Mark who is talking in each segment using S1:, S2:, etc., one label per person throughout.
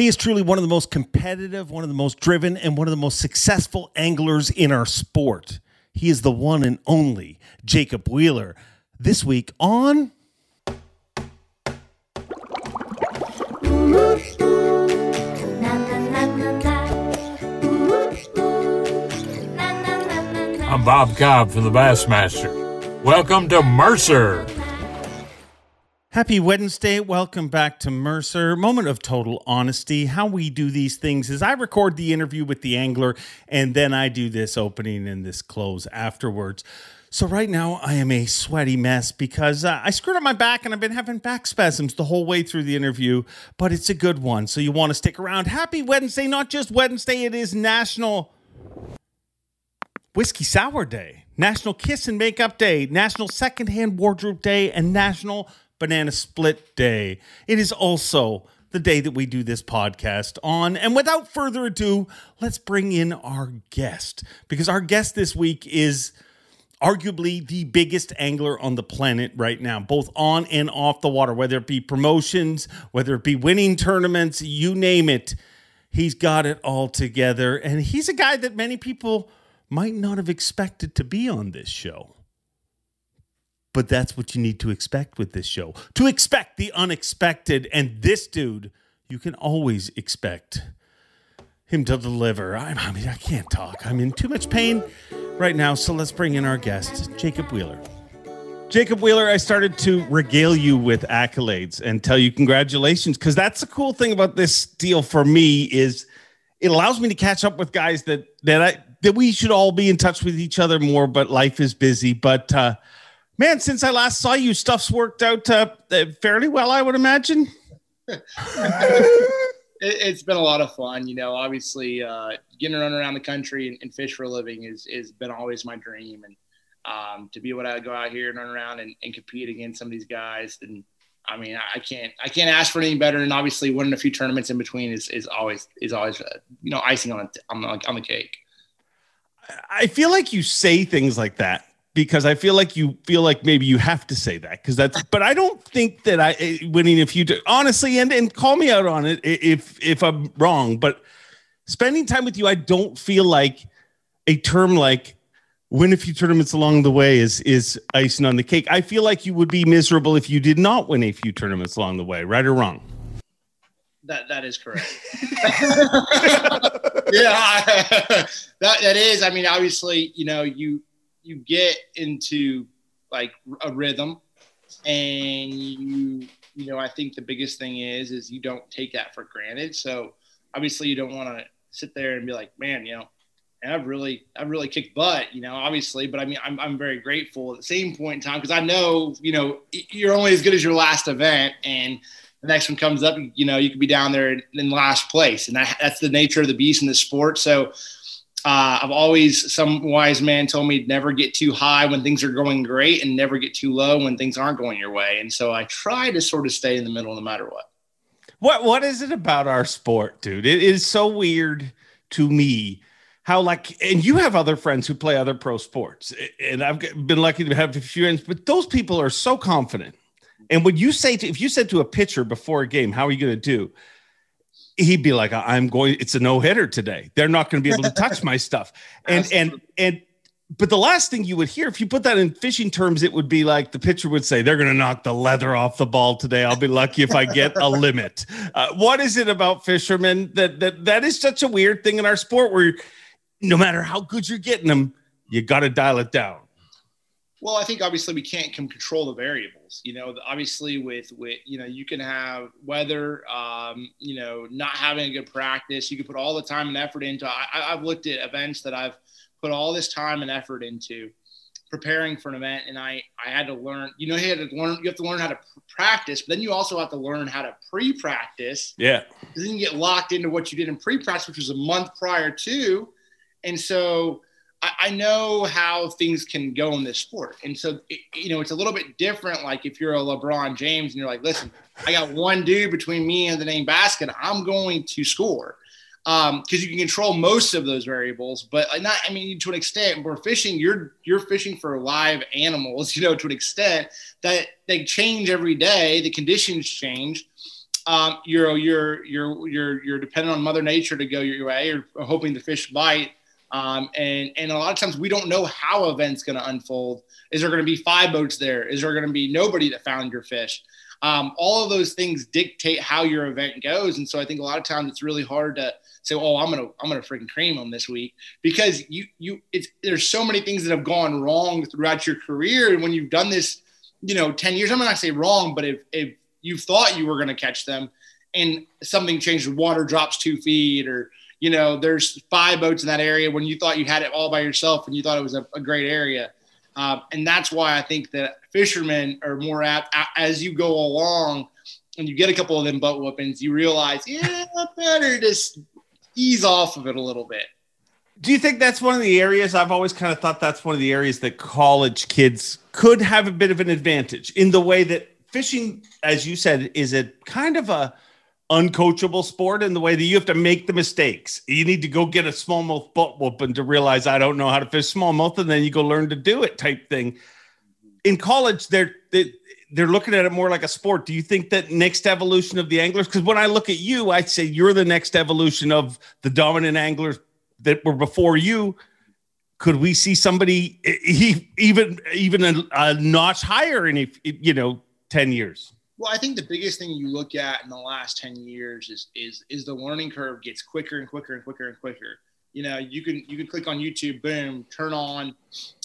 S1: He is truly one of the most competitive, one of the most driven, and one of the most successful anglers in our sport. He is the one and only Jacob Wheeler. This week on.
S2: I'm Bob Cobb from the Bassmaster. Welcome to Mercer.
S1: Happy Wednesday. Welcome back to Mercer. Moment of total honesty. How we do these things is I record the interview with the angler and then I do this opening and this close afterwards. So, right now, I am a sweaty mess because uh, I screwed up my back and I've been having back spasms the whole way through the interview, but it's a good one. So, you want to stick around. Happy Wednesday. Not just Wednesday, it is National Whiskey Sour Day, National Kiss and Makeup Day, National Secondhand Wardrobe Day, and National Banana Split Day. It is also the day that we do this podcast on. And without further ado, let's bring in our guest because our guest this week is arguably the biggest angler on the planet right now, both on and off the water, whether it be promotions, whether it be winning tournaments, you name it. He's got it all together. And he's a guy that many people might not have expected to be on this show. But that's what you need to expect with this show to expect the unexpected. And this dude, you can always expect him to deliver. I, I mean, I can't talk. I'm in too much pain right now. So let's bring in our guest, Jacob Wheeler. Jacob Wheeler, I started to regale you with accolades and tell you congratulations because that's the cool thing about this deal for me is it allows me to catch up with guys that that I that we should all be in touch with each other more, but life is busy. But uh, man, since I last saw you, stuff's worked out uh, fairly well, I would imagine.
S3: it, has been a lot of fun. You know, obviously, uh, getting to run around the country and, and, fish for a living is is been always my dream. And um, to be able to go out here and run around and, and compete against some of these guys, and I mean, I can't I can't ask for anything better. And obviously, winning a few tournaments in between is is always is always uh, you know icing on on the, on the cake.
S1: I feel like you say things like that because I feel like you feel like maybe you have to say that because that's. But I don't think that I eh, winning a few honestly, and and call me out on it if if I'm wrong. But spending time with you, I don't feel like a term like win a few tournaments along the way is is icing on the cake. I feel like you would be miserable if you did not win a few tournaments along the way, right or wrong.
S3: That that is correct. yeah, that that is. I mean, obviously, you know, you you get into like a rhythm, and you you know, I think the biggest thing is is you don't take that for granted. So obviously, you don't want to sit there and be like, man, you know, I've really, I've really kicked butt, you know, obviously, but I mean, I'm, I'm very grateful at the same point in time because I know, you know, you're only as good as your last event, and the next one comes up, you know, you could be down there in, last place. And that, that's the nature of the beast in the sport. So uh, I've always, some wise man told me never get too high when things are going great and never get too low when things aren't going your way. And so I try to sort of stay in the middle no matter what.
S1: What, what is it about our sport, dude? It is so weird to me how like and you have other friends who play other pro sports and i've been lucky to have a few friends but those people are so confident and when you say to, if you said to a pitcher before a game, how are you going to do? He'd be like, I'm going, it's a no hitter today. They're not going to be able to touch my stuff. And, and, and, but the last thing you would hear, if you put that in fishing terms, it would be like the pitcher would say, they're going to knock the leather off the ball today. I'll be lucky if I get a limit. Uh, what is it about fishermen that, that, that is such a weird thing in our sport where no matter how good you're getting them, you got to dial it down.
S3: Well, I think obviously we can't control the variables. You know, obviously with with you know you can have weather, um, you know, not having a good practice. You can put all the time and effort into. I, I've looked at events that I've put all this time and effort into preparing for an event, and I I had to learn. You know, you had to learn. You have to learn how to practice, but then you also have to learn how to pre-practice.
S1: Yeah.
S3: Then you get locked into what you did in pre-practice, which was a month prior to, and so I, I know how things can go in this sport. And so, it, you know, it's a little bit different. Like if you're a LeBron James and you're like, listen, I got one dude between me and the name basket, I'm going to score. Um, because you can control most of those variables, but not, I mean, to an extent, we're fishing, you're, you're fishing for live animals, you know, to an extent that they change every day, the conditions change. um, you're you're you're you're you're dependent on Mother Nature to go your way, or hoping the fish bite. Um, and and a lot of times we don't know how events going to unfold. Is there going to be five boats there? Is there going to be nobody that found your fish? Um, all of those things dictate how your event goes, and so I think a lot of times it's really hard to say, "Oh, I'm gonna I'm gonna freaking cream them this week," because you you it's there's so many things that have gone wrong throughout your career, and when you've done this, you know, ten years, I'm not gonna say wrong, but if if you thought you were gonna catch them, and something changed, water drops two feet, or you know, there's five boats in that area when you thought you had it all by yourself and you thought it was a, a great area. Um, and that's why I think that fishermen are more apt as you go along and you get a couple of them boat whoopings, you realize, yeah, better just ease off of it a little bit.
S1: Do you think that's one of the areas I've always kind of thought that's one of the areas that college kids could have a bit of an advantage in the way that fishing, as you said, is a kind of a uncoachable sport in the way that you have to make the mistakes. You need to go get a smallmouth butt whooping to realize I don't know how to fish smallmouth, and then you go learn to do it type thing. In college, they're they, they're looking at it more like a sport. Do you think that next evolution of the anglers? Because when I look at you, I say you're the next evolution of the dominant anglers that were before you. Could we see somebody even even a, a notch higher in if, you know ten years?
S3: Well, I think the biggest thing you look at in the last 10 years is is is the learning curve gets quicker and quicker and quicker and quicker. You know, you can you can click on YouTube, boom, turn on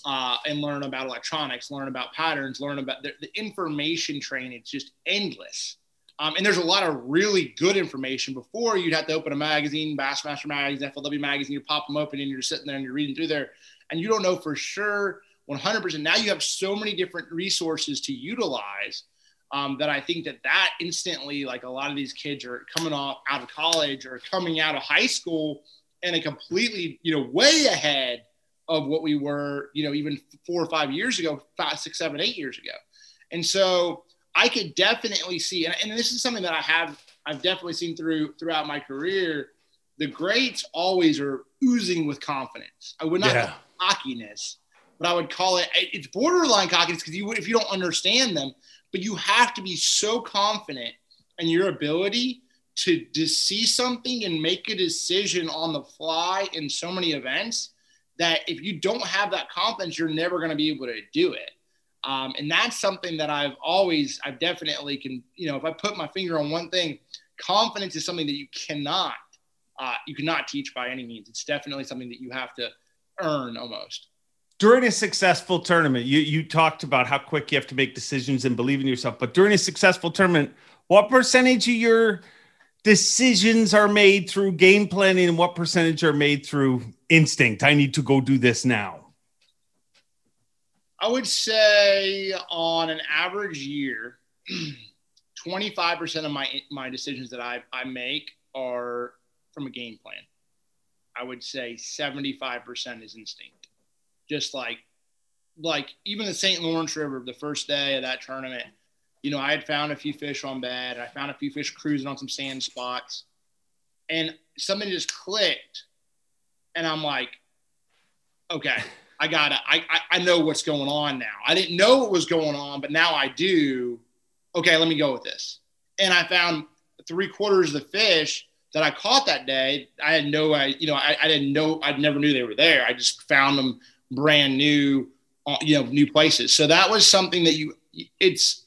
S3: uh, and learn about electronics, learn about patterns, learn about the, the information train. It's just endless. Um, and there's a lot of really good information. Before you'd have to open a magazine, Bassmaster magazine, FLW magazine, you pop them open and you're sitting there and you're reading through there, and you don't know for sure 100%. Now you have so many different resources to utilize um, that I think that that instantly, like a lot of these kids are coming off out of college or coming out of high school and a completely, you know, way ahead of what we were, you know, even four or five years ago, five, six, seven, eight years ago. And so I could definitely see, and, and this is something that I have, I've definitely seen through throughout my career. The greats always are oozing with confidence. I would not yeah. cockiness, but I would call it it's borderline cockiness because you if you don't understand them, but you have to be so confident in your ability to, to see something and make a decision on the fly in so many events that if you don't have that confidence, you're never going to be able to do it. Um, and that's something that I've always, I've definitely can, you know, if I put my finger on one thing, confidence is something that you cannot, uh, you cannot teach by any means. It's definitely something that you have to earn almost
S1: during a successful tournament, you you talked about how quick you have to make decisions and believe in yourself. But during a successful tournament, what percentage of your decisions are made through game planning and what percentage are made through instinct? I need to go do this now.
S3: I would say on an average year, 25% of my my decisions that I, I make are from a game plan. I would say 75% is instinct just like like even the St. Lawrence River, the first day of that tournament, you know, I had found a few fish on bed. I found a few fish cruising on some sand spots, and something just clicked, and I'm like, okay, I gotta, I, I, I know what's going on now. I didn't know what was going on, but now I do. Okay, let me go with this. And I found three quarters of the fish that I caught that day. I had no, I, you know, I, I didn't know, I never knew they were there. I just found them brand new, uh, you know, new places. So that was something that you, it's,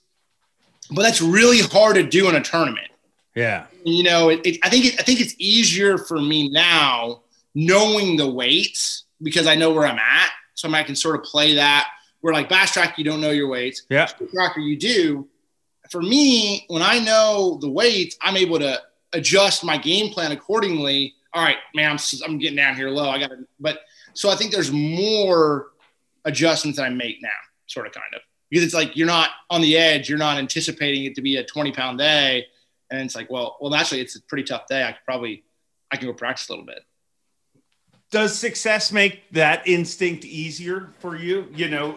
S3: but that's really hard to do in a tournament.
S1: Yeah.
S3: You know, it, it, I think it, I think it's easier for me now knowing the weights because I know where I'm at. So I can sort of play that. Where like bass track, you don't know your weights.
S1: Yeah.
S3: Tracker, you do. For me, when I know the weights, I'm able to adjust my game plan accordingly. All right, man, I'm, I'm getting down here low. I got to, but so I think there's more adjustments that I make now, sort of kind of. Because it's like you're not on the edge, you're not anticipating it to be a 20 pound day. And it's like, well, well, actually, it's a pretty tough day. I could probably, I can go practice a little bit.
S1: Does success make that instinct easier for you? You know,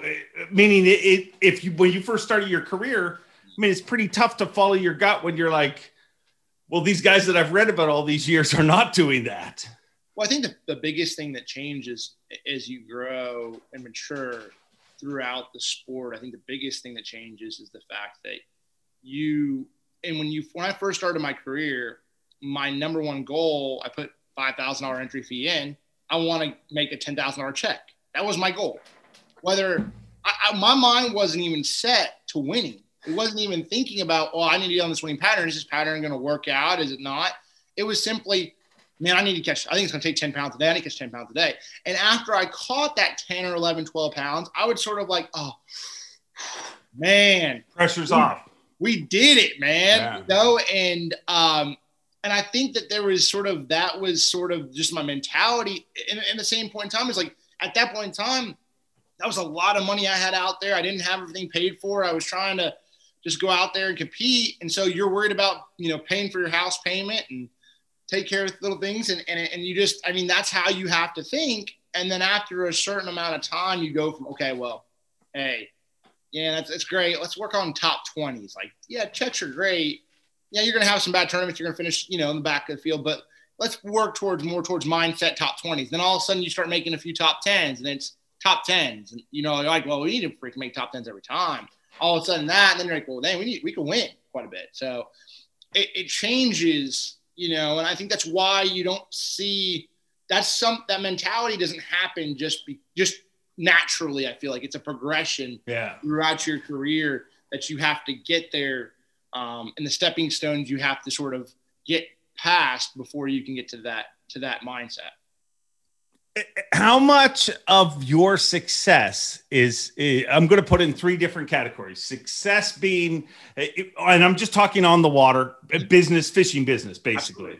S1: meaning it, it, if you when you first started your career, I mean, it's pretty tough to follow your gut when you're like, well, these guys that I've read about all these years are not doing that.
S3: Well, I think the, the biggest thing that changes as you grow and mature throughout the sport, I think the biggest thing that changes is the fact that you and when you when I first started my career, my number one goal, I put five thousand dollar entry fee in. I want to make a ten thousand dollar check. That was my goal. Whether I, I, my mind wasn't even set to winning. It wasn't even thinking about, oh, I need to be on this winning pattern. Is this pattern going to work out? Is it not? It was simply, man, I need to catch, I think it's going to take 10 pounds a day. I need to catch 10 pounds a day. And after I caught that 10 or 11, 12 pounds, I would sort of like, oh, man.
S1: Pressure's we, off.
S3: We did it, man. Yeah. You know, and, um, and I think that there was sort of, that was sort of just my mentality. And, and the same point in time, was like, at that point in time, that was a lot of money I had out there. I didn't have everything paid for. I was trying to just go out there and compete. And so you're worried about, you know, paying for your house payment and take care of little things. And, and, and you just, I mean, that's how you have to think. And then after a certain amount of time, you go from, okay, well, hey, yeah, that's, that's great. Let's work on top 20s. Like, yeah, checks are great. Yeah, you're to have some bad tournaments. You're to finish, you know, in the back of the field, but let's work towards more towards mindset top 20s. Then all of a sudden you start making a few top 10s and it's top 10s. And, you know, you're like, well, we need to freaking make top 10s every time. All of a sudden that, and then you're like, well, then we need, we can win quite a bit. So it, it changes, you know, and I think that's why you don't see that's some, that mentality doesn't happen just be, just naturally. I feel like it's a progression
S1: yeah.
S3: throughout your career that you have to get there. Um, and the stepping stones you have to sort of get past before you can get to that, to that mindset
S1: how much of your success is, is i'm going to put in three different categories. Success being eh, and i'm just talking on the water eh, business fishing business basically.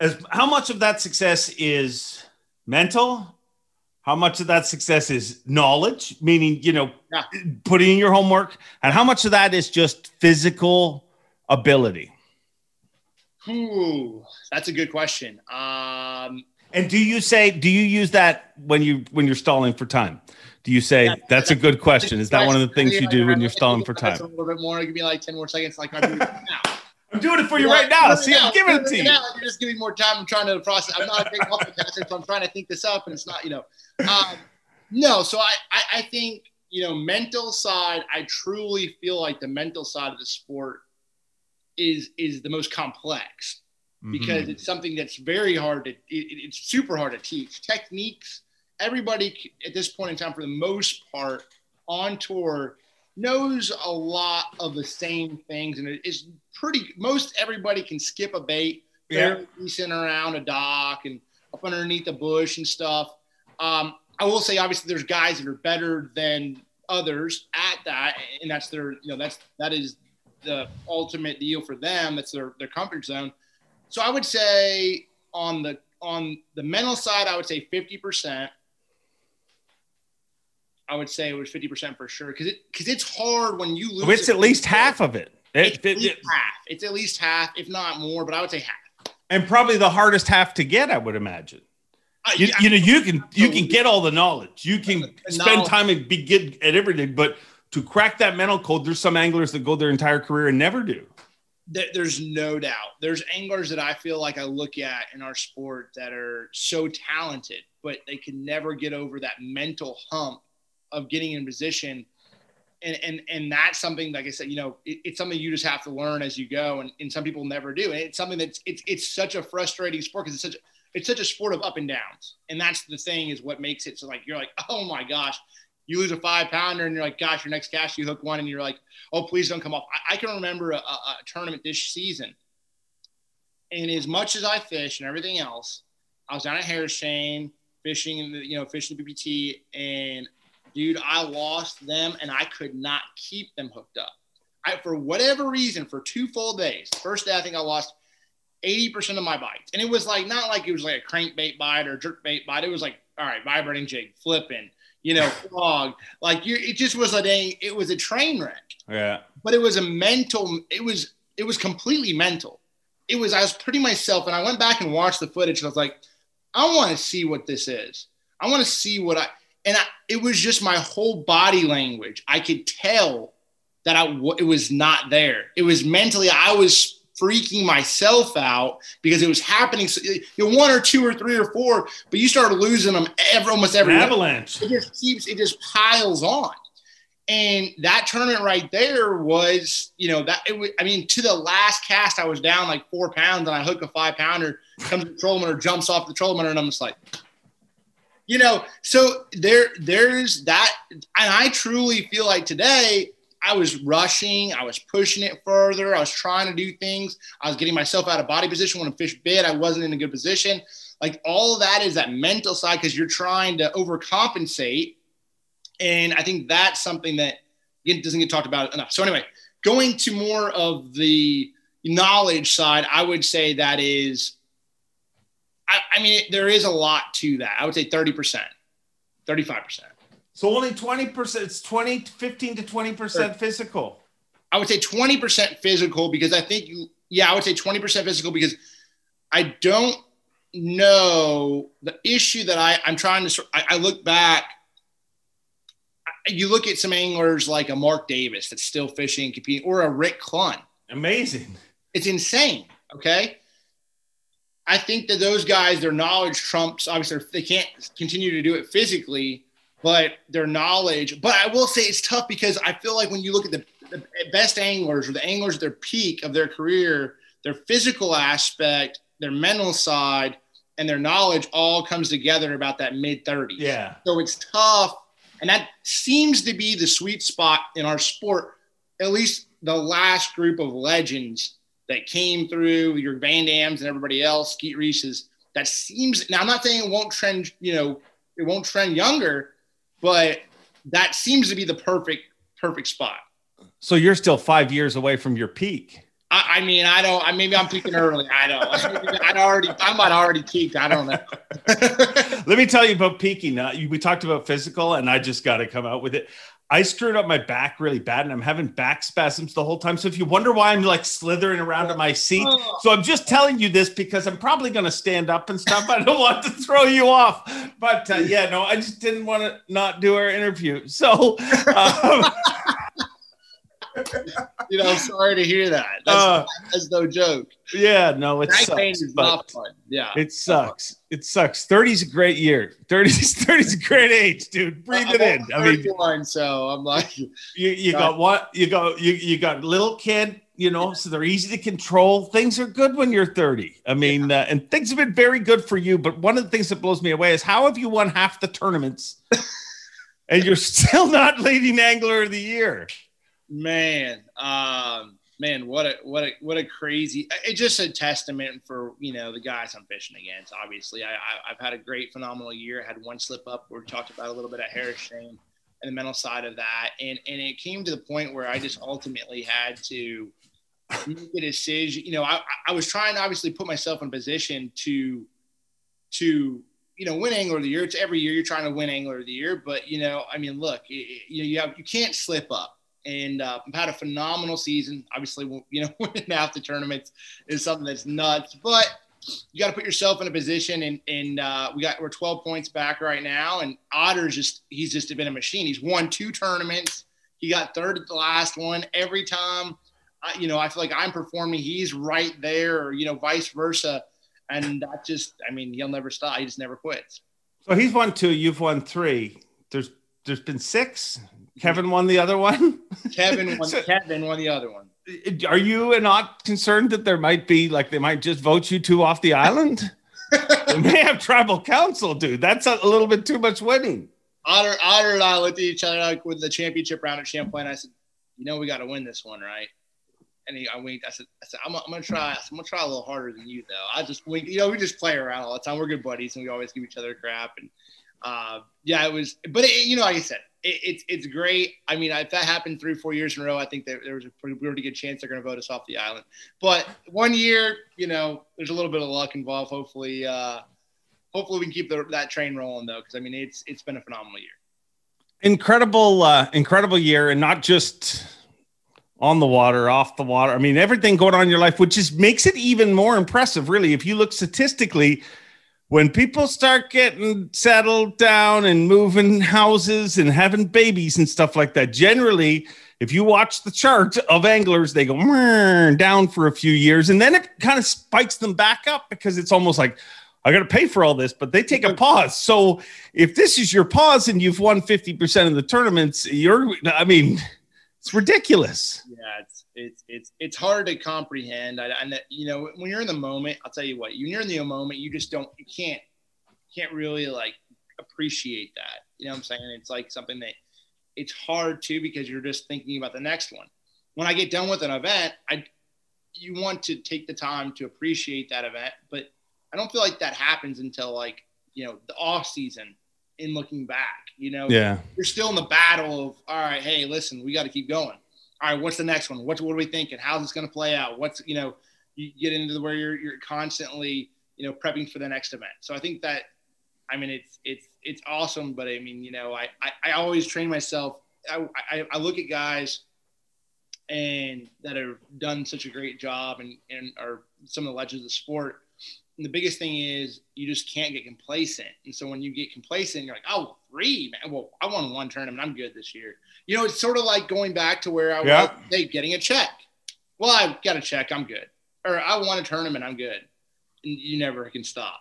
S1: As how much of that success is mental? How much of that success is knowledge meaning you know yeah. putting in your homework? And how much of that is just physical ability?
S3: Ooh, that's a good question. Um
S1: and do you say do you use that when you when you're stalling for time? Do you say yeah, that's a good question? Is that one of the things you do when you're stalling for time?
S3: A little bit more. Give me like ten more seconds. Like I'm doing it now.
S1: I'm doing it for you right now. See, I'm giving it to you.
S3: Now. You're just giving more time. I'm trying to process. I'm not a big multitasker, so I'm trying to think this up, and it's not, you know. Um, no, so I, I, I think you know, mental side. I truly feel like the mental side of the sport is is the most complex because mm-hmm. it's something that's very hard to it, it's super hard to teach techniques everybody at this point in time for the most part on tour knows a lot of the same things and it's pretty most everybody can skip a bait yeah. decent around a dock and up underneath a bush and stuff um, i will say obviously there's guys that are better than others at that and that's their you know that's that is the ultimate deal for them that's their their comfort zone so I would say on the on the mental side, I would say 50%. I would say it was 50% for sure. Cause it, cause it's hard when you lose.
S1: It's at least half of it.
S3: It's, it, it, half. It's at least half, if not more, but I would say half.
S1: And probably the hardest half to get, I would imagine. Uh, you, you know, you can, you can get all the knowledge. You can spend knowledge. time and be good at everything, but to crack that mental code, there's some anglers that go their entire career and never do
S3: there's no doubt. There's anglers that I feel like I look at in our sport that are so talented, but they can never get over that mental hump of getting in position. And, and, and that's something, like I said, you know, it, it's something you just have to learn as you go. And, and some people never do. And it's something that's, it's, it's such a frustrating sport because it's such, it's such a sport of up and downs. And that's the thing is what makes it so like, you're like, oh my gosh, you lose a five pounder and you're like, gosh, your next cast you hook one and you're like, oh, please don't come off. I, I can remember a, a, a, tournament this season. And as much as I fish and everything else, I was down at Harris Chain fishing in the, you know, fishing the BPT and dude, I lost them and I could not keep them hooked up. I, for whatever reason, for two full days, first day, I think I lost 80% of my bites. And it was like, not like it was like a crankbait bite or jerk bait bite. It was like, all right, vibrating jig, flipping, you know, frog. Like you, it just was a day. It was a train wreck.
S1: Yeah.
S3: But it was a mental. It was it was completely mental. It was I was putting myself, and I went back and watched the footage, and I was like, I want to see what this is. I want to see what I. And I, it was just my whole body language. I could tell that I it was not there. It was mentally. I was freaking myself out because it was happening. So, you know, one or two or three or four, but you started losing them every almost every
S1: avalanche.
S3: It just keeps it just piles on, And that tournament right there was, you know, that it was, I mean, to the last cast, I was down like four pounds and I hook a five pounder, comes the trolling or jumps off the trolling and I'm just like, you know, so there, there's that. And I truly feel like today I was rushing, I was pushing it further, I was trying to do things, I was getting myself out of body position when a fish bit, I wasn't in a good position. Like all of that is that mental side because you're trying to overcompensate and I think that's something that doesn't get talked about enough. So anyway, going to more of the knowledge side, I would say that is, I, I mean, there is a lot to that. I would say 30%, 35%.
S1: So only 20%, it's 20, 15 to 20% physical.
S3: I would say 20% physical because I think you, yeah, I would say 20% physical because I don't know the issue that I, I'm trying to, I, I look back you look at some anglers like a Mark Davis that's still fishing, and competing, or a Rick Clunn.
S1: Amazing.
S3: It's insane. Okay. I think that those guys, their knowledge trumps. Obviously, they can't continue to do it physically, but their knowledge. But I will say it's tough because I feel like when you look at the, the best anglers or the anglers at their peak of their career, their physical aspect, their mental side, and their knowledge all comes together about that mid 30s.
S1: Yeah.
S3: So it's tough and that seems to be the sweet spot in our sport, at least the last group of legends that came through, your VanDams and everybody else, Skeet Reese's. That seems now I'm not saying it won't trend, you know, it won't trend younger, but that seems to be the perfect, perfect spot.
S1: So you're still five years away from your peak.
S3: I, I mean, I don't. I, maybe I'm peaking early. I don't. I already. I might already peaked. I don't know.
S1: Let me tell you about peaking. Uh, we talked about physical, and I just got to come out with it. I screwed up my back really bad, and I'm having back spasms the whole time. So if you wonder why I'm like slithering around in my seat, oh. so I'm just telling you this because I'm probably going to stand up and stuff. I don't want to throw you off, but uh, yeah, no, I just didn't want to not do our interview. So. Um,
S3: you know, I'm sorry to hear that. That's, uh, that's no joke.
S1: Yeah, no, it sucks. Is not fun. Yeah, it sucks. It sucks. 30's a great year. 30's 30's a great age, dude. Breathe it in.
S3: I mean, so I'm like,
S1: you, you got what? You got you you got little kid. You know, so they're easy to control. Things are good when you're 30. I mean, yeah. uh, and things have been very good for you. But one of the things that blows me away is how have you won half the tournaments, and you're still not leading angler of the year?
S3: Man, um, man, what a what a what a crazy! It's just a testament for you know the guys I'm fishing against. Obviously, I, I have had a great, phenomenal year. I had one slip up. We talked about a little bit at Harris Chain and the mental side of that, and and it came to the point where I just ultimately had to make a decision. You know, I I was trying to obviously put myself in position to to you know, win angler of the year. It's every year you're trying to win angler of the year, but you know, I mean, look, you, you have you can't slip up and uh, I've had a phenomenal season. Obviously, you know, winning half the tournaments is something that's nuts, but you got to put yourself in a position. And, and uh, we got we're 12 points back right now, and Otter's just he's just been a machine. He's won two tournaments. He got third at the last one every time. Uh, you know, I feel like I'm performing. He's right there, or you know, vice versa. And that just, I mean, he'll never stop. He just never quits.
S1: So he's won two. You've won three. There's there's been six. Kevin won the other one.
S3: Kevin won. so, Kevin won the other one.
S1: Are you not concerned that there might be like they might just vote you two off the island? they may have tribal council, dude. That's a, a, little bit too much winning.
S3: Otter, Otter and I looked at each other like with the championship round at Champlain. I said, "You know, we got to win this one, right?" And he, I winked. I said, "I said I'm, I'm, gonna try. I'm gonna try a little harder than you, though. I just wink. You know, we just play around all the time. We're good buddies, and we always give each other crap. And uh, yeah, it was. But it, you know, like I said, it, it's it's great. I mean, if that happened three four years in a row, I think there, there was a pretty, pretty good chance they're going to vote us off the island. But one year, you know, there's a little bit of luck involved. Hopefully, uh, hopefully we can keep the, that train rolling though, because I mean, it's it's been a phenomenal year.
S1: Incredible, uh, incredible year, and not just on the water, off the water. I mean, everything going on in your life, which just makes it even more impressive, really. If you look statistically when people start getting settled down and moving houses and having babies and stuff like that, generally, if you watch the chart of anglers, they go down for a few years and then it kind of spikes them back up because it's almost like, I got to pay for all this, but they take a pause. So if this is your pause and you've won 50% of the tournaments, you're, I mean, it's ridiculous.
S3: Yeah, it's it's it's it's hard to comprehend. I, and you know, when you're in the moment, I'll tell you what. When you're in the moment, you just don't, you can't, can't really like appreciate that. You know what I'm saying? It's like something that it's hard to because you're just thinking about the next one. When I get done with an event, I you want to take the time to appreciate that event, but I don't feel like that happens until like you know the off season. In looking back, you know,
S1: yeah,
S3: you're still in the battle of all right. Hey, listen, we got to keep going. All right, what's the next one? What what are we thinking? How's this going to play out? What's you know, you get into the where you're you're constantly you know prepping for the next event. So I think that, I mean, it's it's it's awesome. But I mean, you know, I I, I always train myself. I, I I look at guys and that have done such a great job and and are some of the legends of the sport and the biggest thing is you just can't get complacent. And so when you get complacent, you're like, oh, three, man. Well, I won one tournament. I'm good this year. You know, it's sort of like going back to where I yeah. was, hey, getting a check. Well, I got a check. I'm good. Or I won a tournament. I'm good. And you never can stop.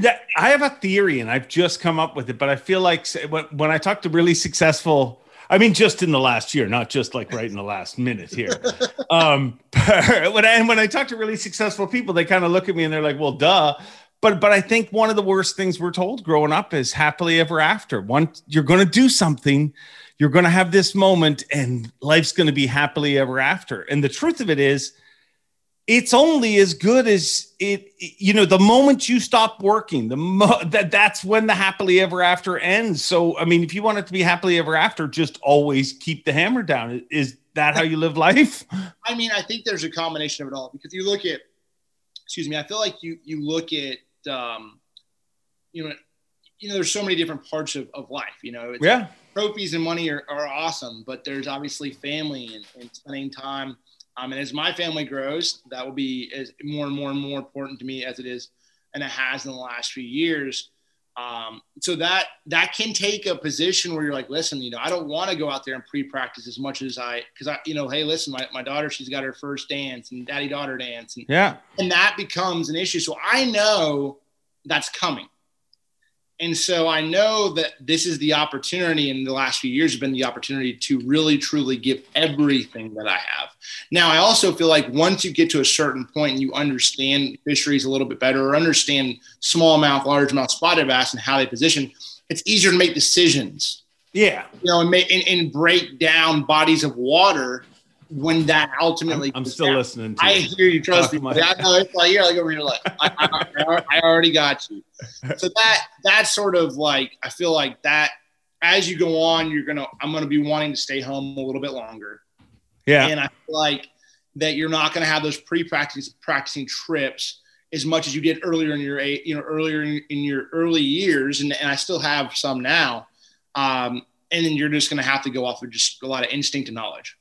S1: Yeah, I have a theory and I've just come up with it, but I feel like when I talk to really successful I mean, just in the last year, not just like right in the last minute here. Um, when I, and when I talk to really successful people, they kind of look at me and they're like, "Well, duh." But but I think one of the worst things we're told growing up is happily ever after. Once you're going to do something, you're going to have this moment, and life's going to be happily ever after. And the truth of it is it's only as good as it you know the moment you stop working the mo- that that's when the happily ever after ends so i mean if you want it to be happily ever after just always keep the hammer down is that how you live life
S3: i mean i think there's a combination of it all because you look at excuse me i feel like you you look at um you know you know there's so many different parts of, of life you know
S1: yeah
S3: trophies and money are, are awesome but there's obviously family and, and spending time um, and as my family grows, that will be as more and more and more important to me as it is, and it has in the last few years. Um, so that that can take a position where you're like, listen, you know, I don't want to go out there and pre-practice as much as I, because I, you know, hey, listen, my, my daughter, she's got her first dance and daddy daughter dance, and
S1: yeah,
S3: and that becomes an issue. So I know that's coming. And so I know that this is the opportunity in the last few years has been the opportunity to really truly give everything that I have. Now, I also feel like once you get to a certain point and you understand fisheries a little bit better or understand smallmouth, largemouth, spotted bass and how they position, it's easier to make decisions.
S1: Yeah.
S3: You know, and, make, and, and break down bodies of water when that ultimately
S1: I'm, I'm still down. listening to
S3: I hear you, trust me. I know it's like you're like over here like I, I, I, already got you. So that that's sort of like I feel like that as you go on, you're gonna I'm gonna be wanting to stay home a little bit longer.
S1: Yeah.
S3: And I feel like that you're not gonna have those pre-practice practicing trips as much as you did earlier in your you know earlier in, in your early years, and, and I still have some now. Um, and then you're just gonna have to go off of just a lot of instinct and knowledge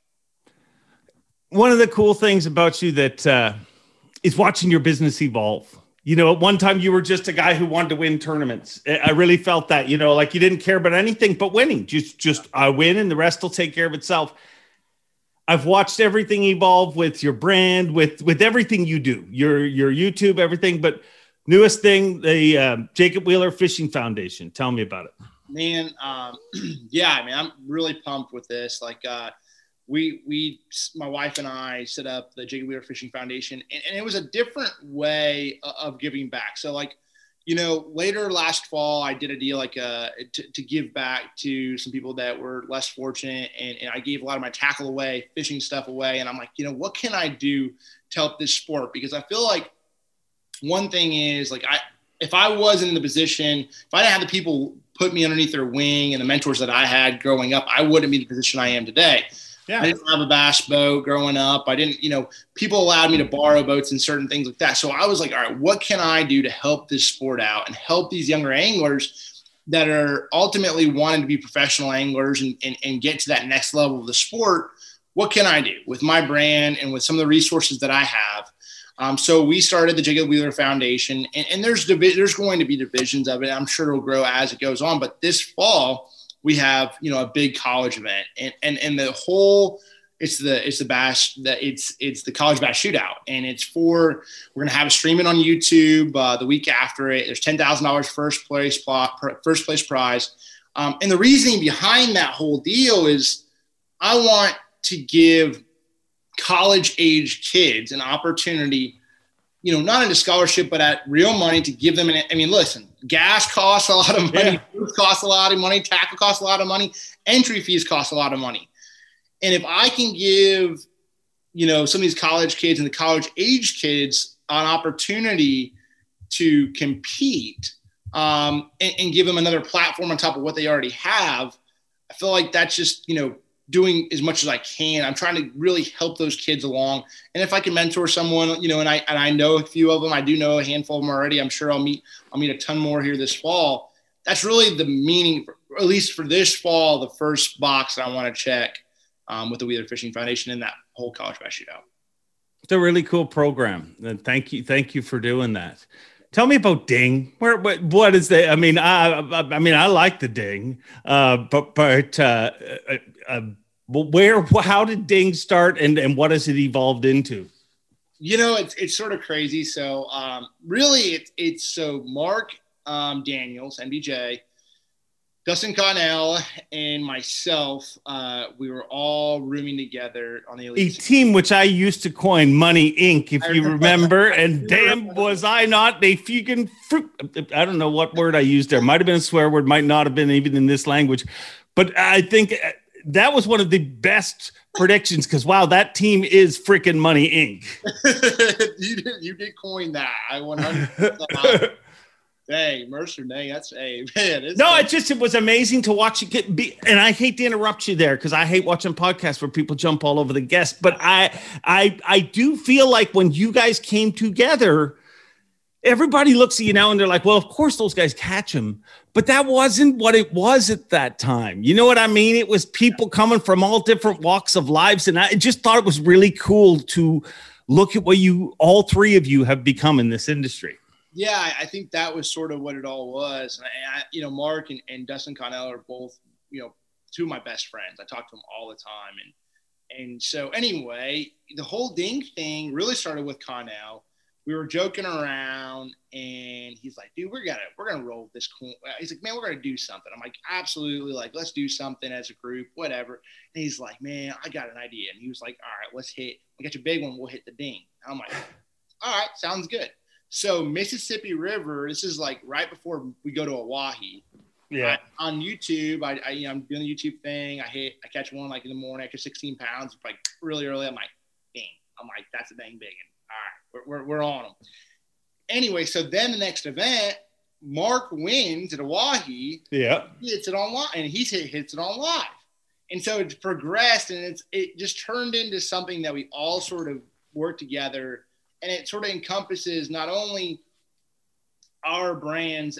S1: one of the cool things about you that uh, is watching your business evolve. You know, at one time you were just a guy who wanted to win tournaments. I really felt that. You know, like you didn't care about anything but winning. Just, just I win, and the rest will take care of itself. I've watched everything evolve with your brand, with with everything you do, your your YouTube, everything. But newest thing, the uh, Jacob Wheeler Fishing Foundation. Tell me about it.
S3: Man, um, yeah, I mean, I'm really pumped with this. Like, uh, we we my wife and I set up the Jacob Wheeler Fishing Foundation, and, and, it was a different way of giving back. So like, you know, later last fall, I did a deal like uh, to, to give back to some people that were less fortunate, and, and I gave a lot of my tackle away, fishing stuff away, and I'm like, you know, what can I do to help this sport? Because I feel like one thing is like I if I wasn't in the position, if I didn't have the people put me underneath their wing and the mentors that I had growing up, I wouldn't be the position I am today. Yeah. I didn't have a bass boat growing up. I didn't, you know, people allowed me to borrow boats and certain things like that. So I was like, all right, what can I do to help this sport out and help these younger anglers that are ultimately wanting to be professional anglers and, and, and get to that next level of the sport? What can I do with my brand and with some of the resources that I have? Um, so we started the Jacob Wheeler Foundation, and, and there's divi- there's going to be divisions of it. I'm sure it'll grow as it goes on. But this fall, we have you know a big college event. And and and the whole it's the it's the bash that it's it's the college bass shootout. And it's for we're gonna have a streaming on youtube uh, the week after it. There's $10000 first place first place prize. Um, and the reasoning behind that whole deal is i want to give college age kids an opportunity you know not into scholarship but at real money to give them an i mean listen gas costs a lot of money yeah. food costs a lot of money tackle costs a lot of money entry fees cost a lot of money and if I can give, you know, some of these college kids and the college age kids an opportunity to compete um, and, and give them another platform on top of what they already have, I feel like that's just, you know, doing as much as I can. I'm trying to really help those kids along. And if I can mentor someone, you know, and I and I know a few of them, I do know a handful of them already. I'm sure I'll meet I'll meet a ton more here this fall. That's really the meaning, at least for this fall, the first box that I want to check um, with the Wheeler Fishing Foundation and that whole college bass shootout.
S1: It's a really cool program. And thank you, thank you for doing that. Tell me about Ding. Where what, what is the? I mean, I, I mean, I like the Ding, uh, but but uh, uh, uh, where how did Ding start and and what has it evolved into?
S3: You know, it's it's sort of crazy. So um, really, it's it's so Mark um, Daniels, MDJ, Dustin Connell and myself, uh, we were all rooming together on the
S1: elite a team which I used to coin Money Inc. If you remember, and damn was I not a freaking fruit. I don't know what word I used there. Might have been a swear word, might not have been even in this language, but I think uh, that was one of the best predictions because wow, that team is freaking Money
S3: Inc. you did you did coin that. I 100. Dang, Mercer, dang, that's a man.
S1: No, it just it was amazing to watch it get be and I hate to interrupt you there because I hate watching podcasts where people jump all over the guests, but I I I do feel like when you guys came together, everybody looks at you now and they're like, well, of course those guys catch him, but that wasn't what it was at that time. You know what I mean? It was people coming from all different walks of lives, and I just thought it was really cool to look at what you all three of you have become in this industry
S3: yeah, I think that was sort of what it all was. And I, you know, Mark and, and Dustin Connell are both, you know, two of my best friends. I talk to them all the time. And, and so anyway, the whole ding thing really started with Connell. We were joking around and he's like, dude, we're gonna, we're gonna roll this cool. He's like, man, we're gonna do something. I'm like, absolutely. Like, let's do something as a group, whatever. And he's like, man, I got an idea. And he was like, all right, let's hit, we got your big one. We'll hit the ding. I'm like, all right, sounds good. So Mississippi River, this is like right before we go to Oahe.
S1: Yeah.
S3: I, on YouTube, I, I you know I'm doing the YouTube thing. I hit I catch one like in the morning, I catch 16 pounds, like really early. I'm like, dang. I'm like, that's a dang big one. All right, we're, we're, we're on them. Anyway, so then the next event, Mark wins at Oahe.
S1: Yeah.
S3: He hits it on live and he hit, hits it on live. And so it's progressed and it's it just turned into something that we all sort of work together and it sort of encompasses not only our brands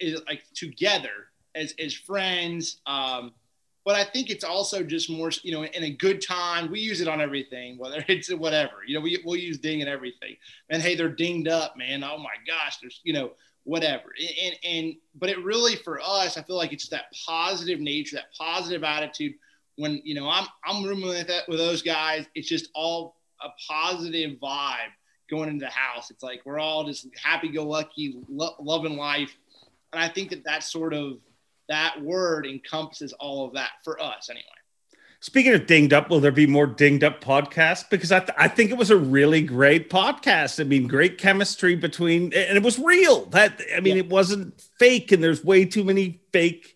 S3: is like together as, as friends um, but i think it's also just more you know in a good time we use it on everything whether it's whatever you know we, we'll use ding and everything. And hey they're dinged up man. Oh my gosh there's you know whatever. And, and but it really for us i feel like it's that positive nature that positive attitude when you know i'm i'm rooming with that with those guys. It's just all a positive vibe going into the house. It's like we're all just happy-go-lucky, lo- loving life, and I think that that sort of that word encompasses all of that for us, anyway.
S1: Speaking of dinged up, will there be more dinged up podcasts? Because I, th- I think it was a really great podcast. I mean, great chemistry between, and it was real. That I mean, yeah. it wasn't fake, and there's way too many fake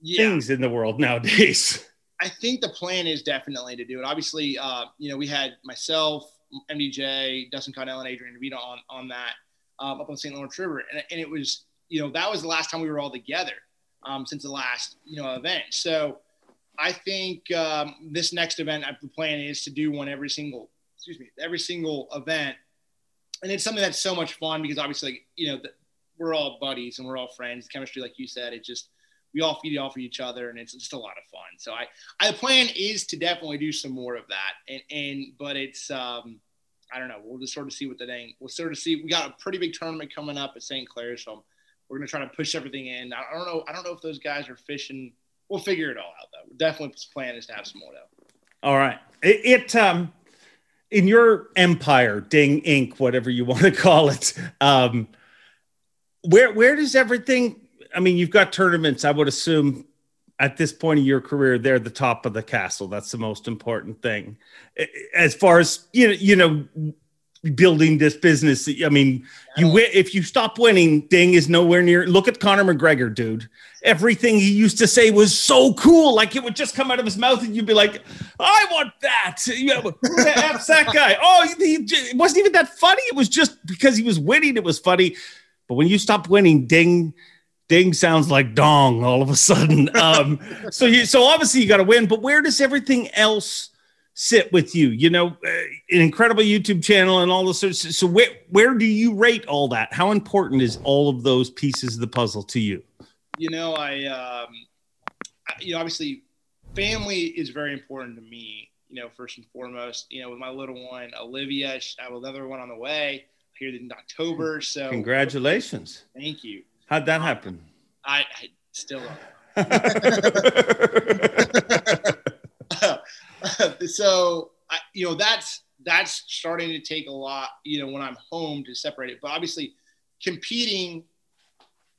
S1: yeah. things in the world nowadays.
S3: I think the plan is definitely to do it. Obviously, uh, you know, we had myself, MDJ, Dustin Connell, and Adrian DeVito on on that um, up on St. Lawrence River, and, and it was you know that was the last time we were all together um, since the last you know event. So I think um, this next event, the plan is to do one every single excuse me every single event, and it's something that's so much fun because obviously you know the, we're all buddies and we're all friends. Chemistry, like you said, it just we all feed off of each other and it's just a lot of fun. So I, I the plan is to definitely do some more of that. And, and, but it's, um, I don't know. We'll just sort of see what the thing. We'll sort of see. We got a pretty big tournament coming up at St. Clair, so we're gonna try to push everything in. I don't know. I don't know if those guys are fishing. We'll figure it all out though. Definitely, plan is to have some more though.
S1: All right. It, it um in your empire, Ding Inc., whatever you want to call it, um, where where does everything? I mean, you've got tournaments. I would assume at this point in your career, they're the top of the castle. That's the most important thing. As far as you know, you know, building this business. I mean, you win if you stop winning, Ding is nowhere near. Look at Conor McGregor, dude. Everything he used to say was so cool, like it would just come out of his mouth, and you'd be like, "I want that." Yeah, who the F's that guy? Oh, he, it wasn't even that funny. It was just because he was winning. It was funny. But when you stop winning, Ding ding sounds like dong all of a sudden. Um, so you, so obviously you got to win, but where does everything else sit with you? You know, uh, an incredible YouTube channel and all the this. So where where do you rate all that? How important is all of those pieces of the puzzle to you?
S3: You know, I, um, I you know, obviously, family is very important to me. You know, first and foremost. You know, with my little one, Olivia, I have another one on the way here in October. So
S1: congratulations.
S3: Thank you.
S1: How'd that happen?
S3: I, I still so I, you know that's that's starting to take a lot you know when i'm home to separate it. But obviously competing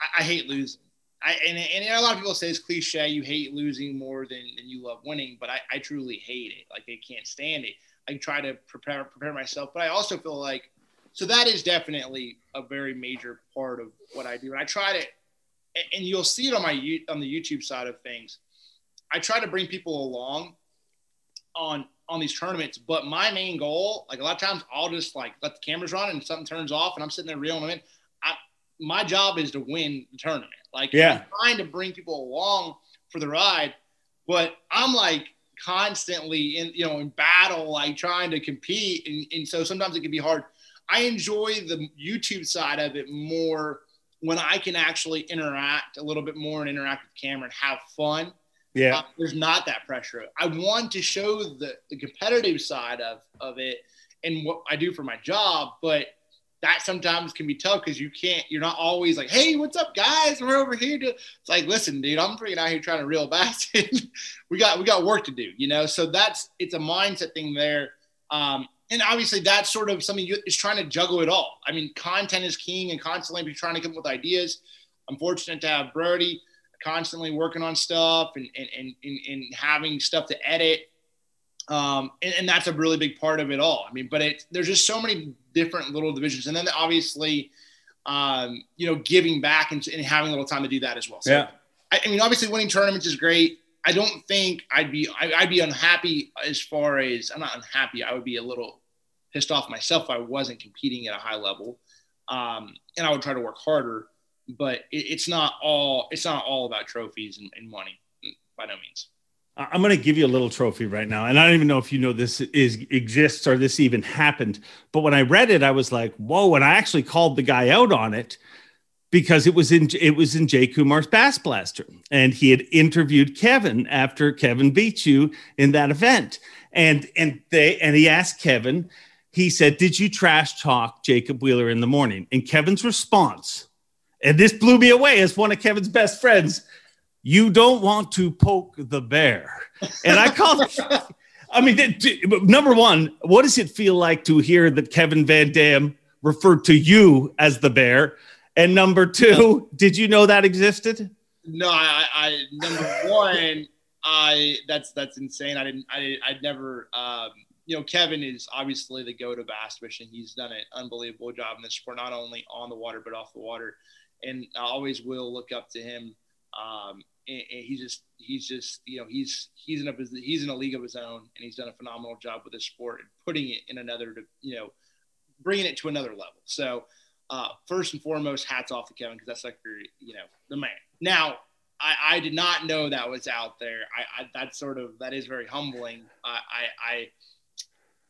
S3: i, I hate losing. I, and, and a lot of people say it's cliche you hate losing more than, than you love winning but I, I truly hate it. Like i can't stand it. I try to prepare prepare myself but i also feel like so that is definitely a very major part of what I do. And I try to, and you'll see it on my on the YouTube side of things. I try to bring people along on on these tournaments, but my main goal, like a lot of times, I'll just like let the cameras run and something turns off, and I'm sitting there reeling them in. I, my job is to win the tournament. Like, yeah, I'm trying to bring people along for the ride, but I'm like constantly in you know in battle, like trying to compete, and, and so sometimes it can be hard I enjoy the YouTube side of it more when I can actually interact a little bit more and interact with the camera and have fun.
S1: Yeah.
S3: Uh, there's not that pressure. I want to show the, the competitive side of, of it and what I do for my job, but that sometimes can be tough because you can't, you're not always like, hey, what's up, guys? We're over here. To... It's like, listen, dude, I'm freaking out here trying to reel bass. we got we got work to do, you know. So that's it's a mindset thing there. Um, and obviously that's sort of something you is trying to juggle it all. I mean, content is king and constantly be trying to come up with ideas. I'm fortunate to have Brody constantly working on stuff and, and, and, and having stuff to edit. Um, and, and, that's a really big part of it all. I mean, but it, there's just so many different little divisions. And then obviously, um, you know, giving back and, and, having a little time to do that as well. So,
S1: yeah.
S3: I, I mean, obviously winning tournaments is great. I don't think I'd be I, would be unhappy as far as I'm not unhappy. I would be a little pissed off myself if I wasn't competing at a high level, um, and I would try to work harder. But it, it's not all it's not all about trophies and, and money by no means.
S1: I'm going to give you a little trophy right now, and I don't even know if you know this is exists or this even happened. But when I read it, I was like, "Whoa!" And I actually called the guy out on it because it was in it was in Jay Kumar's Bass Blaster, and he had interviewed Kevin after Kevin beat you in that event, and and they and he asked Kevin, he said, "Did you trash talk Jacob Wheeler in the morning?" And Kevin's response, and this blew me away as one of Kevin's best friends, "You don't want to poke the bear," and I called. I mean, number one, what does it feel like to hear that Kevin Van Dam referred to you as the bear? And number two, did you know that existed?
S3: No, I, I number one, I that's that's insane. I didn't, I, I'd never, um, you know, Kevin is obviously the go to bass fishing. He's done an unbelievable job in this sport, not only on the water but off the water, and I always will look up to him. Um, and, and he's just, he's just, you know, he's he's in a he's in a league of his own, and he's done a phenomenal job with this sport and putting it in another, you know, bringing it to another level. So uh, first and foremost, hats off to Kevin because that's like you know the man. Now, I, I did not know that was out there. I, I sort of that is very humbling. I, I, I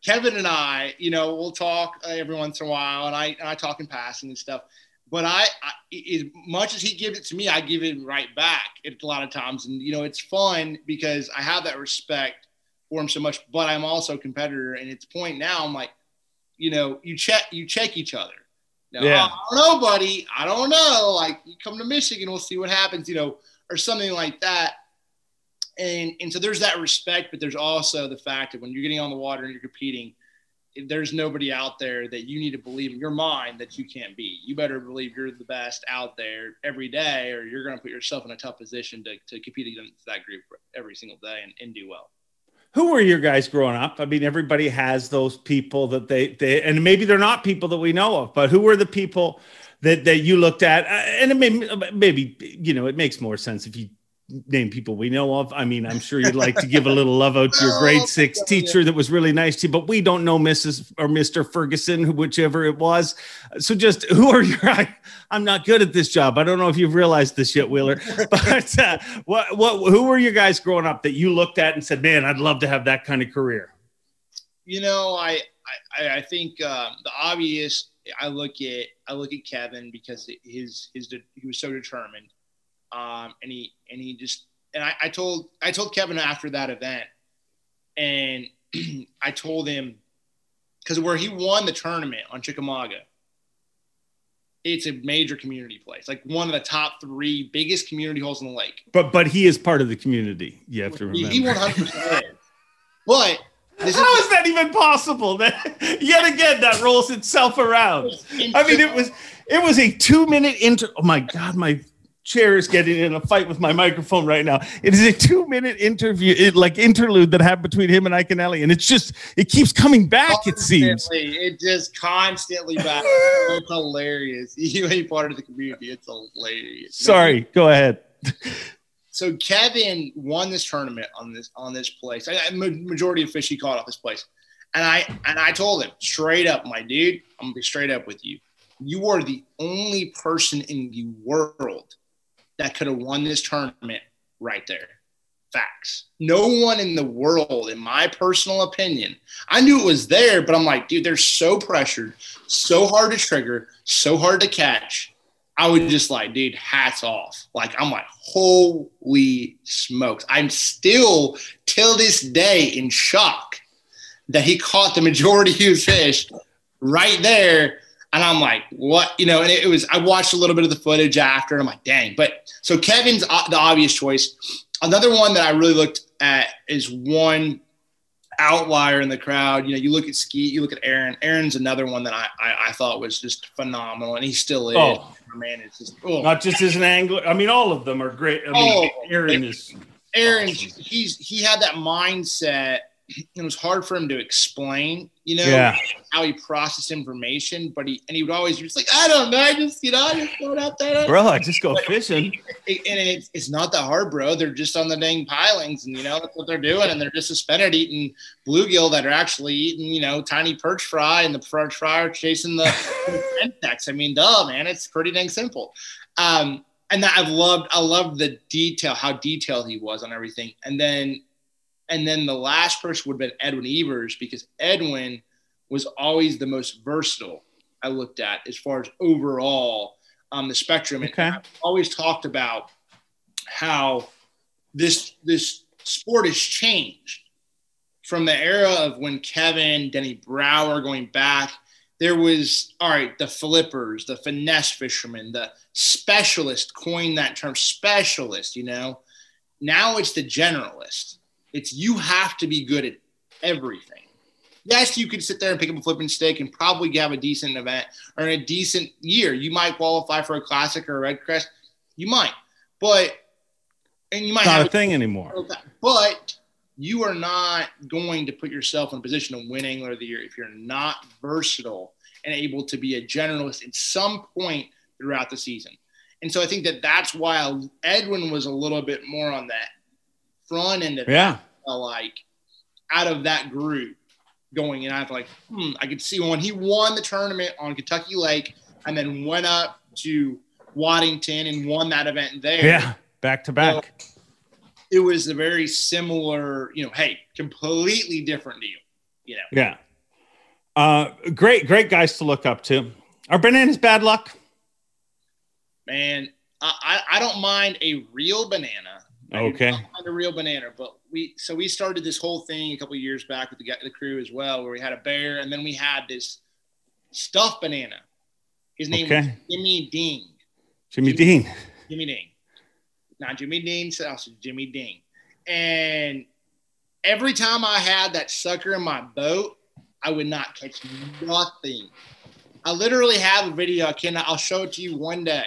S3: Kevin and I, you know, we'll talk uh, every once in a while, and I and I talk in passing and stuff. But I, I, as much as he gives it to me, I give it right back a lot of times, and you know, it's fun because I have that respect for him so much. But I'm also a competitor, and it's point now. I'm like, you know, you check you check each other yeah. I don't know, buddy. I don't know. Like, you come to Michigan, we'll see what happens, you know, or something like that. and and so there's that respect, but there's also the fact that when you're getting on the water and you're competing, there's nobody out there that you need to believe in your mind that you can't beat. You better believe you're the best out there every day, or you're going to put yourself in a tough position to, to compete against that group every single day and, and do well.
S1: Who were your guys growing up? I mean, everybody has those people that they, they and maybe they're not people that we know of, but who were the people that, that you looked at? Uh, and it may, maybe, you know, it makes more sense if you name people we know of. I mean, I'm sure you'd like to give a little love out to your grade six teacher that was really nice to you, but we don't know Mrs. or Mr. Ferguson, whichever it was. So just who are your, I, am not good at this job. I don't know if you've realized this yet, Wheeler, but uh, what, what, who were you guys growing up that you looked at and said, man, I'd love to have that kind of career?
S3: You know, I, I, I think um, the obvious, I look at, I look at Kevin because his, his, he was so determined um, and he and he just and I, I told I told Kevin after that event, and I told him because where he won the tournament on Chickamauga, it's a major community place, like one of the top three biggest community holes in the lake.
S1: But but he is part of the community. You have to remember.
S3: He one hundred percent. But
S1: this how is, is that even possible? That yet again that rolls itself around. I mean, it was it was a two minute inter. Oh my god, my chair is getting in a fight with my microphone right now. It is a two minute interview, it, like interlude that happened between him and Iaconelli. And it's just, it keeps coming back, constantly, it seems.
S3: It just constantly back. it's hilarious. You ain't part of the community. It's hilarious.
S1: Sorry, go ahead.
S3: so Kevin won this tournament on this on this place. I, majority of fish he caught off this place. And I and I told him straight up, my dude, I'm gonna be straight up with you. You are the only person in the world that could have won this tournament right there. Facts. No one in the world, in my personal opinion, I knew it was there, but I'm like, dude, they're so pressured, so hard to trigger, so hard to catch. I would just like, dude, hats off. Like, I'm like, holy smokes. I'm still, till this day, in shock that he caught the majority of fish right there and I'm like, what? You know, and it, was, I watched a little bit of the footage after, and I'm like, dang. But so Kevin's the obvious choice. Another one that I really looked at is one outlier in the crowd. You know, you look at Skeet, you look at Aaron. Aaron's another one that I, I, I thought was just phenomenal, and he still is. Oh. oh. Man, it's just
S1: oh. not just as an angler. I mean, all of them are great. I mean, oh, Aaron is.
S3: Aaron, he's he had that mindset it was hard for him to explain, you know,
S1: yeah.
S3: how he processed information. But he and he would always just like, I don't know, I just you know, I just go out there,
S1: bro. I just go but, fishing.
S3: and it's it's not that hard, bro. They're just on the dang pilings, and you know that's what they're doing, and they're just suspended eating bluegill that are actually eating, you know, tiny perch fry, and the perch fry are chasing the insects. I mean, duh, man, it's pretty dang simple. Um, and I've loved, I loved the detail, how detailed he was on everything, and then and then the last person would have been Edwin Evers because Edwin was always the most versatile I looked at as far as overall um, the spectrum.
S1: Okay. And
S3: I've always talked about how this this sport has changed from the era of when Kevin, Denny Brauer going back. There was all right, the flippers, the finesse fishermen, the specialist coined that term specialist, you know. Now it's the generalist it's you have to be good at everything. Yes, you could sit there and pick up a flipping stick and probably have a decent event or a decent year. You might qualify for a classic or a REDCREST. You might, but and you might
S1: not
S3: have
S1: a thing anymore.
S3: But you are not going to put yourself in a position of winning or the year if you're not versatile and able to be a generalist at some point throughout the season. And so I think that that's why Edwin was a little bit more on that front end of
S1: yeah.
S3: That, like out of that group going, and I was like, hmm, I could see when he won the tournament on Kentucky Lake and then went up to Waddington and won that event there.
S1: Yeah, back to back.
S3: So it was a very similar, you know, hey, completely different deal, you know.
S1: Yeah. Uh, great, great guys to look up to. Are bananas bad luck?
S3: Man, I, I don't mind a real banana
S1: Okay.
S3: Find a real banana, but we so we started this whole thing a couple years back with the the crew as well, where we had a bear, and then we had this stuffed banana. His name okay. was Jimmy Ding.
S1: Jimmy, Jimmy Dean.
S3: Jimmy Ding. Not Jimmy Dean also Jimmy Ding. And every time I had that sucker in my boat, I would not catch nothing. I literally have a video. I can I'll show it to you one day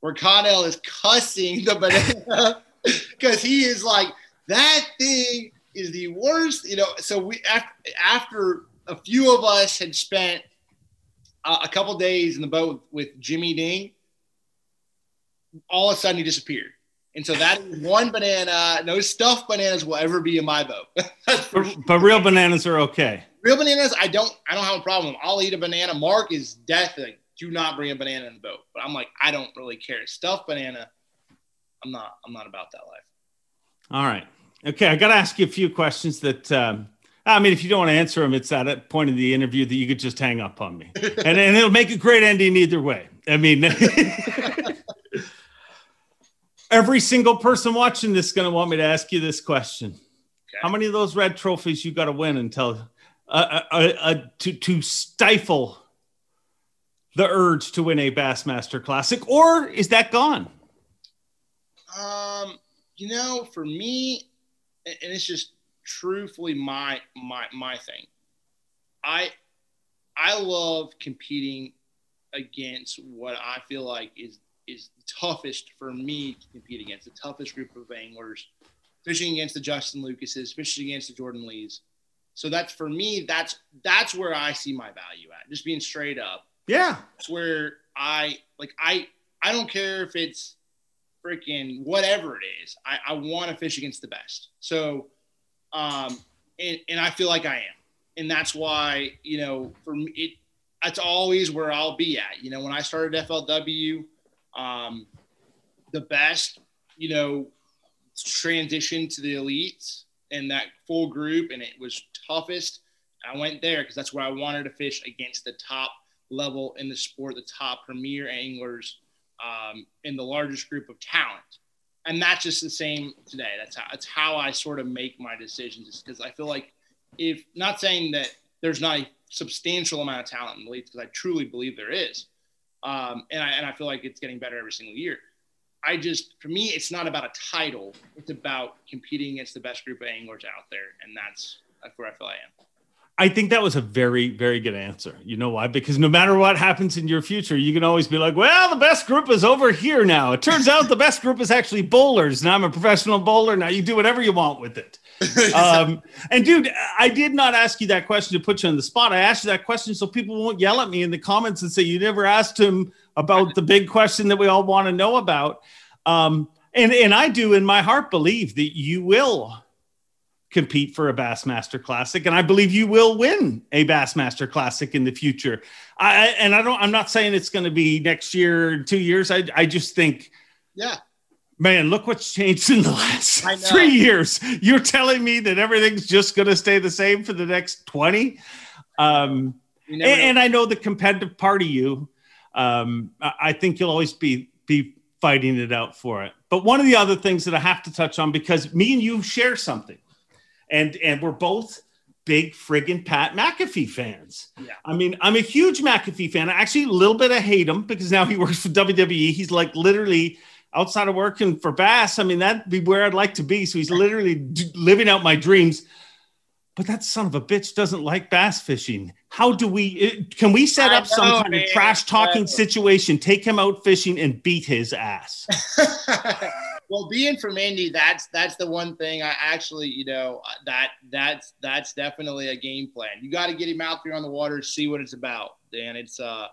S3: where Connell is cussing the banana because he is like that thing is the worst. You know, so we after, a few of us had spent uh, a couple days in the boat with Jimmy Ding, all of a sudden he disappeared. And so that is one banana. No stuffed bananas will ever be in my boat.
S1: but, but, real bananas are okay.
S3: Real bananas, I don't. I don't have a problem. I'll eat a banana. Mark is definitely do not bring a banana in the boat. But I'm like, I don't really care. Stuffed banana, I'm not. I'm not about that life.
S1: All right. Okay, I got to ask you a few questions that. Um, I mean, if you don't want to answer them, it's at a point in the interview that you could just hang up on me, and, and it'll make a great ending either way. I mean, every single person watching this is going to want me to ask you this question: okay. How many of those red trophies you got to win until uh, uh, uh, to to stifle the urge to win a Bassmaster Classic, or is that gone?
S3: Um, you know, for me, and it's just truthfully my my my thing. I I love competing against what I feel like is is toughest for me to compete against the toughest group of anglers, fishing against the Justin Lucases, fishing against the Jordan Lees. So that's for me. That's that's where I see my value at. Just being straight up.
S1: Yeah.
S3: That's where I like I I don't care if it's freaking whatever it is. I, I want to fish against the best. So um and, and I feel like I am. And that's why, you know, for me it that's always where I'll be at. You know, when I started FLW, um the best, you know, transition to the elites and that full group and it was toughest. I went there because that's where I wanted to fish against the top level in the sport, the top premier anglers um, in the largest group of talent. And that's just the same today. That's how, that's how I sort of make my decisions is because I feel like if not saying that there's not a substantial amount of talent in the league because I truly believe there is. Um, and, I, and I feel like it's getting better every single year. I just, for me, it's not about a title. It's about competing against the best group of anglers out there. And that's, that's where I feel I am.
S1: I think that was a very, very good answer. You know why? Because no matter what happens in your future, you can always be like, well, the best group is over here now. It turns out the best group is actually bowlers, and I'm a professional bowler. Now you do whatever you want with it. um, and dude, I did not ask you that question to put you on the spot. I asked you that question so people won't yell at me in the comments and say you never asked him about the big question that we all want to know about. Um, and, and I do in my heart believe that you will compete for a Bassmaster Classic, and I believe you will win a Bassmaster Classic in the future. I and I don't. I'm not saying it's going to be next year, two years. I I just think,
S3: yeah,
S1: man, look what's changed in the last three years. You're telling me that everything's just going to stay the same for the next twenty. Um, and, and, I know the competitive part of you. Um, I think you'll always be be fighting it out for it. But one of the other things that I have to touch on because me and you share something and and we're both big friggin' Pat McAfee fans. Yeah. I mean, I'm a huge McAfee fan. I actually a little bit of hate him because now he works for WWE. He's like literally outside of working for Bass. I mean, that'd be where I'd like to be. So he's literally d- living out my dreams. But that son of a bitch doesn't like bass fishing. How do we? Uh, can we set up know, some kind man. of trash talking situation? Take him out fishing and beat his ass.
S3: well, being from Indy, that's that's the one thing I actually, you know, that that's that's definitely a game plan. You got to get him out there on the water, see what it's about. Dan, it's uh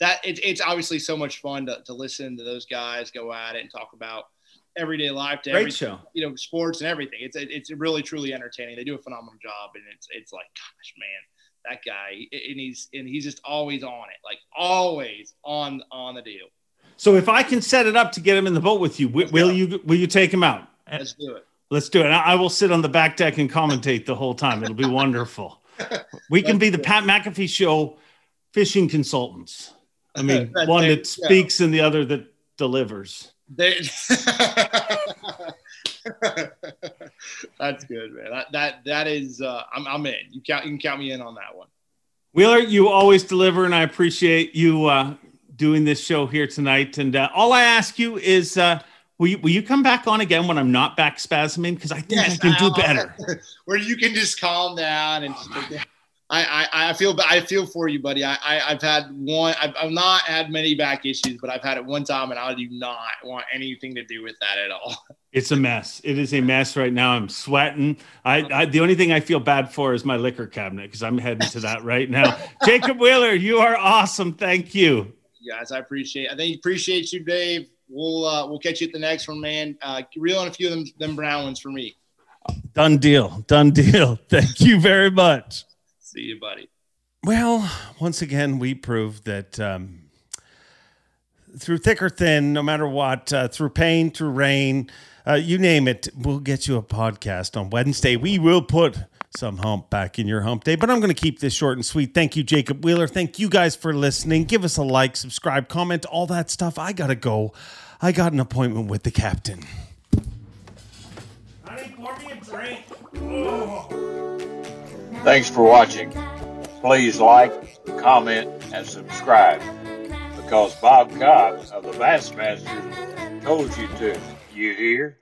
S3: that it's it's obviously so much fun to, to listen to those guys go at it and talk about everyday life to
S1: Great show.
S3: you know sports and everything. It's it's really truly entertaining. They do a phenomenal job, and it's it's like gosh, man, that guy, and he's and he's just always on it, like always on on the deal.
S1: So if I can set it up to get him in the boat with you, will, will you will you take him out?
S3: Let's do it.
S1: Let's do it. I will sit on the back deck and commentate the whole time. It'll be wonderful. We can be the Pat McAfee show fishing consultants. I mean, one that speaks and the other that delivers.
S3: That's good, man. That that that is. Uh, I'm I'm in. You count. You can count me in on that one.
S1: Wheeler, you always deliver, and I appreciate you uh, doing this show here tonight. And uh, all I ask you is, uh, Will you, will you come back on again when I'm not back spasming? Because I think I can do better.
S3: Where you can just calm down and just. I, I, I feel I feel for you, buddy. I, I have had one. I've, I've not had many back issues, but I've had it one time, and I do not want anything to do with that at all.
S1: It's a mess. It is a mess right now. I'm sweating. I, I the only thing I feel bad for is my liquor cabinet because I'm heading to that right now. Jacob Wheeler, you are awesome. Thank you.
S3: Guys, I appreciate. I think appreciate you, Dave. We'll uh, we'll catch you at the next one, man. Uh, reel on a few of them them brown ones for me.
S1: Done deal. Done deal. Thank you very much.
S3: See you, buddy.
S1: Well, once again, we proved that um, through thick or thin, no matter what, uh, through pain, through rain, uh, you name it, we'll get you a podcast on Wednesday. We will put some hump back in your hump day, but I'm going to keep this short and sweet. Thank you, Jacob Wheeler. Thank you guys for listening. Give us a like, subscribe, comment, all that stuff. I got to go. I got an appointment with the captain. Honey, pour me a drink. Oh.
S2: Thanks for watching. Please like, comment, and subscribe because Bob Cobb of the Bassmasters told you to. You hear?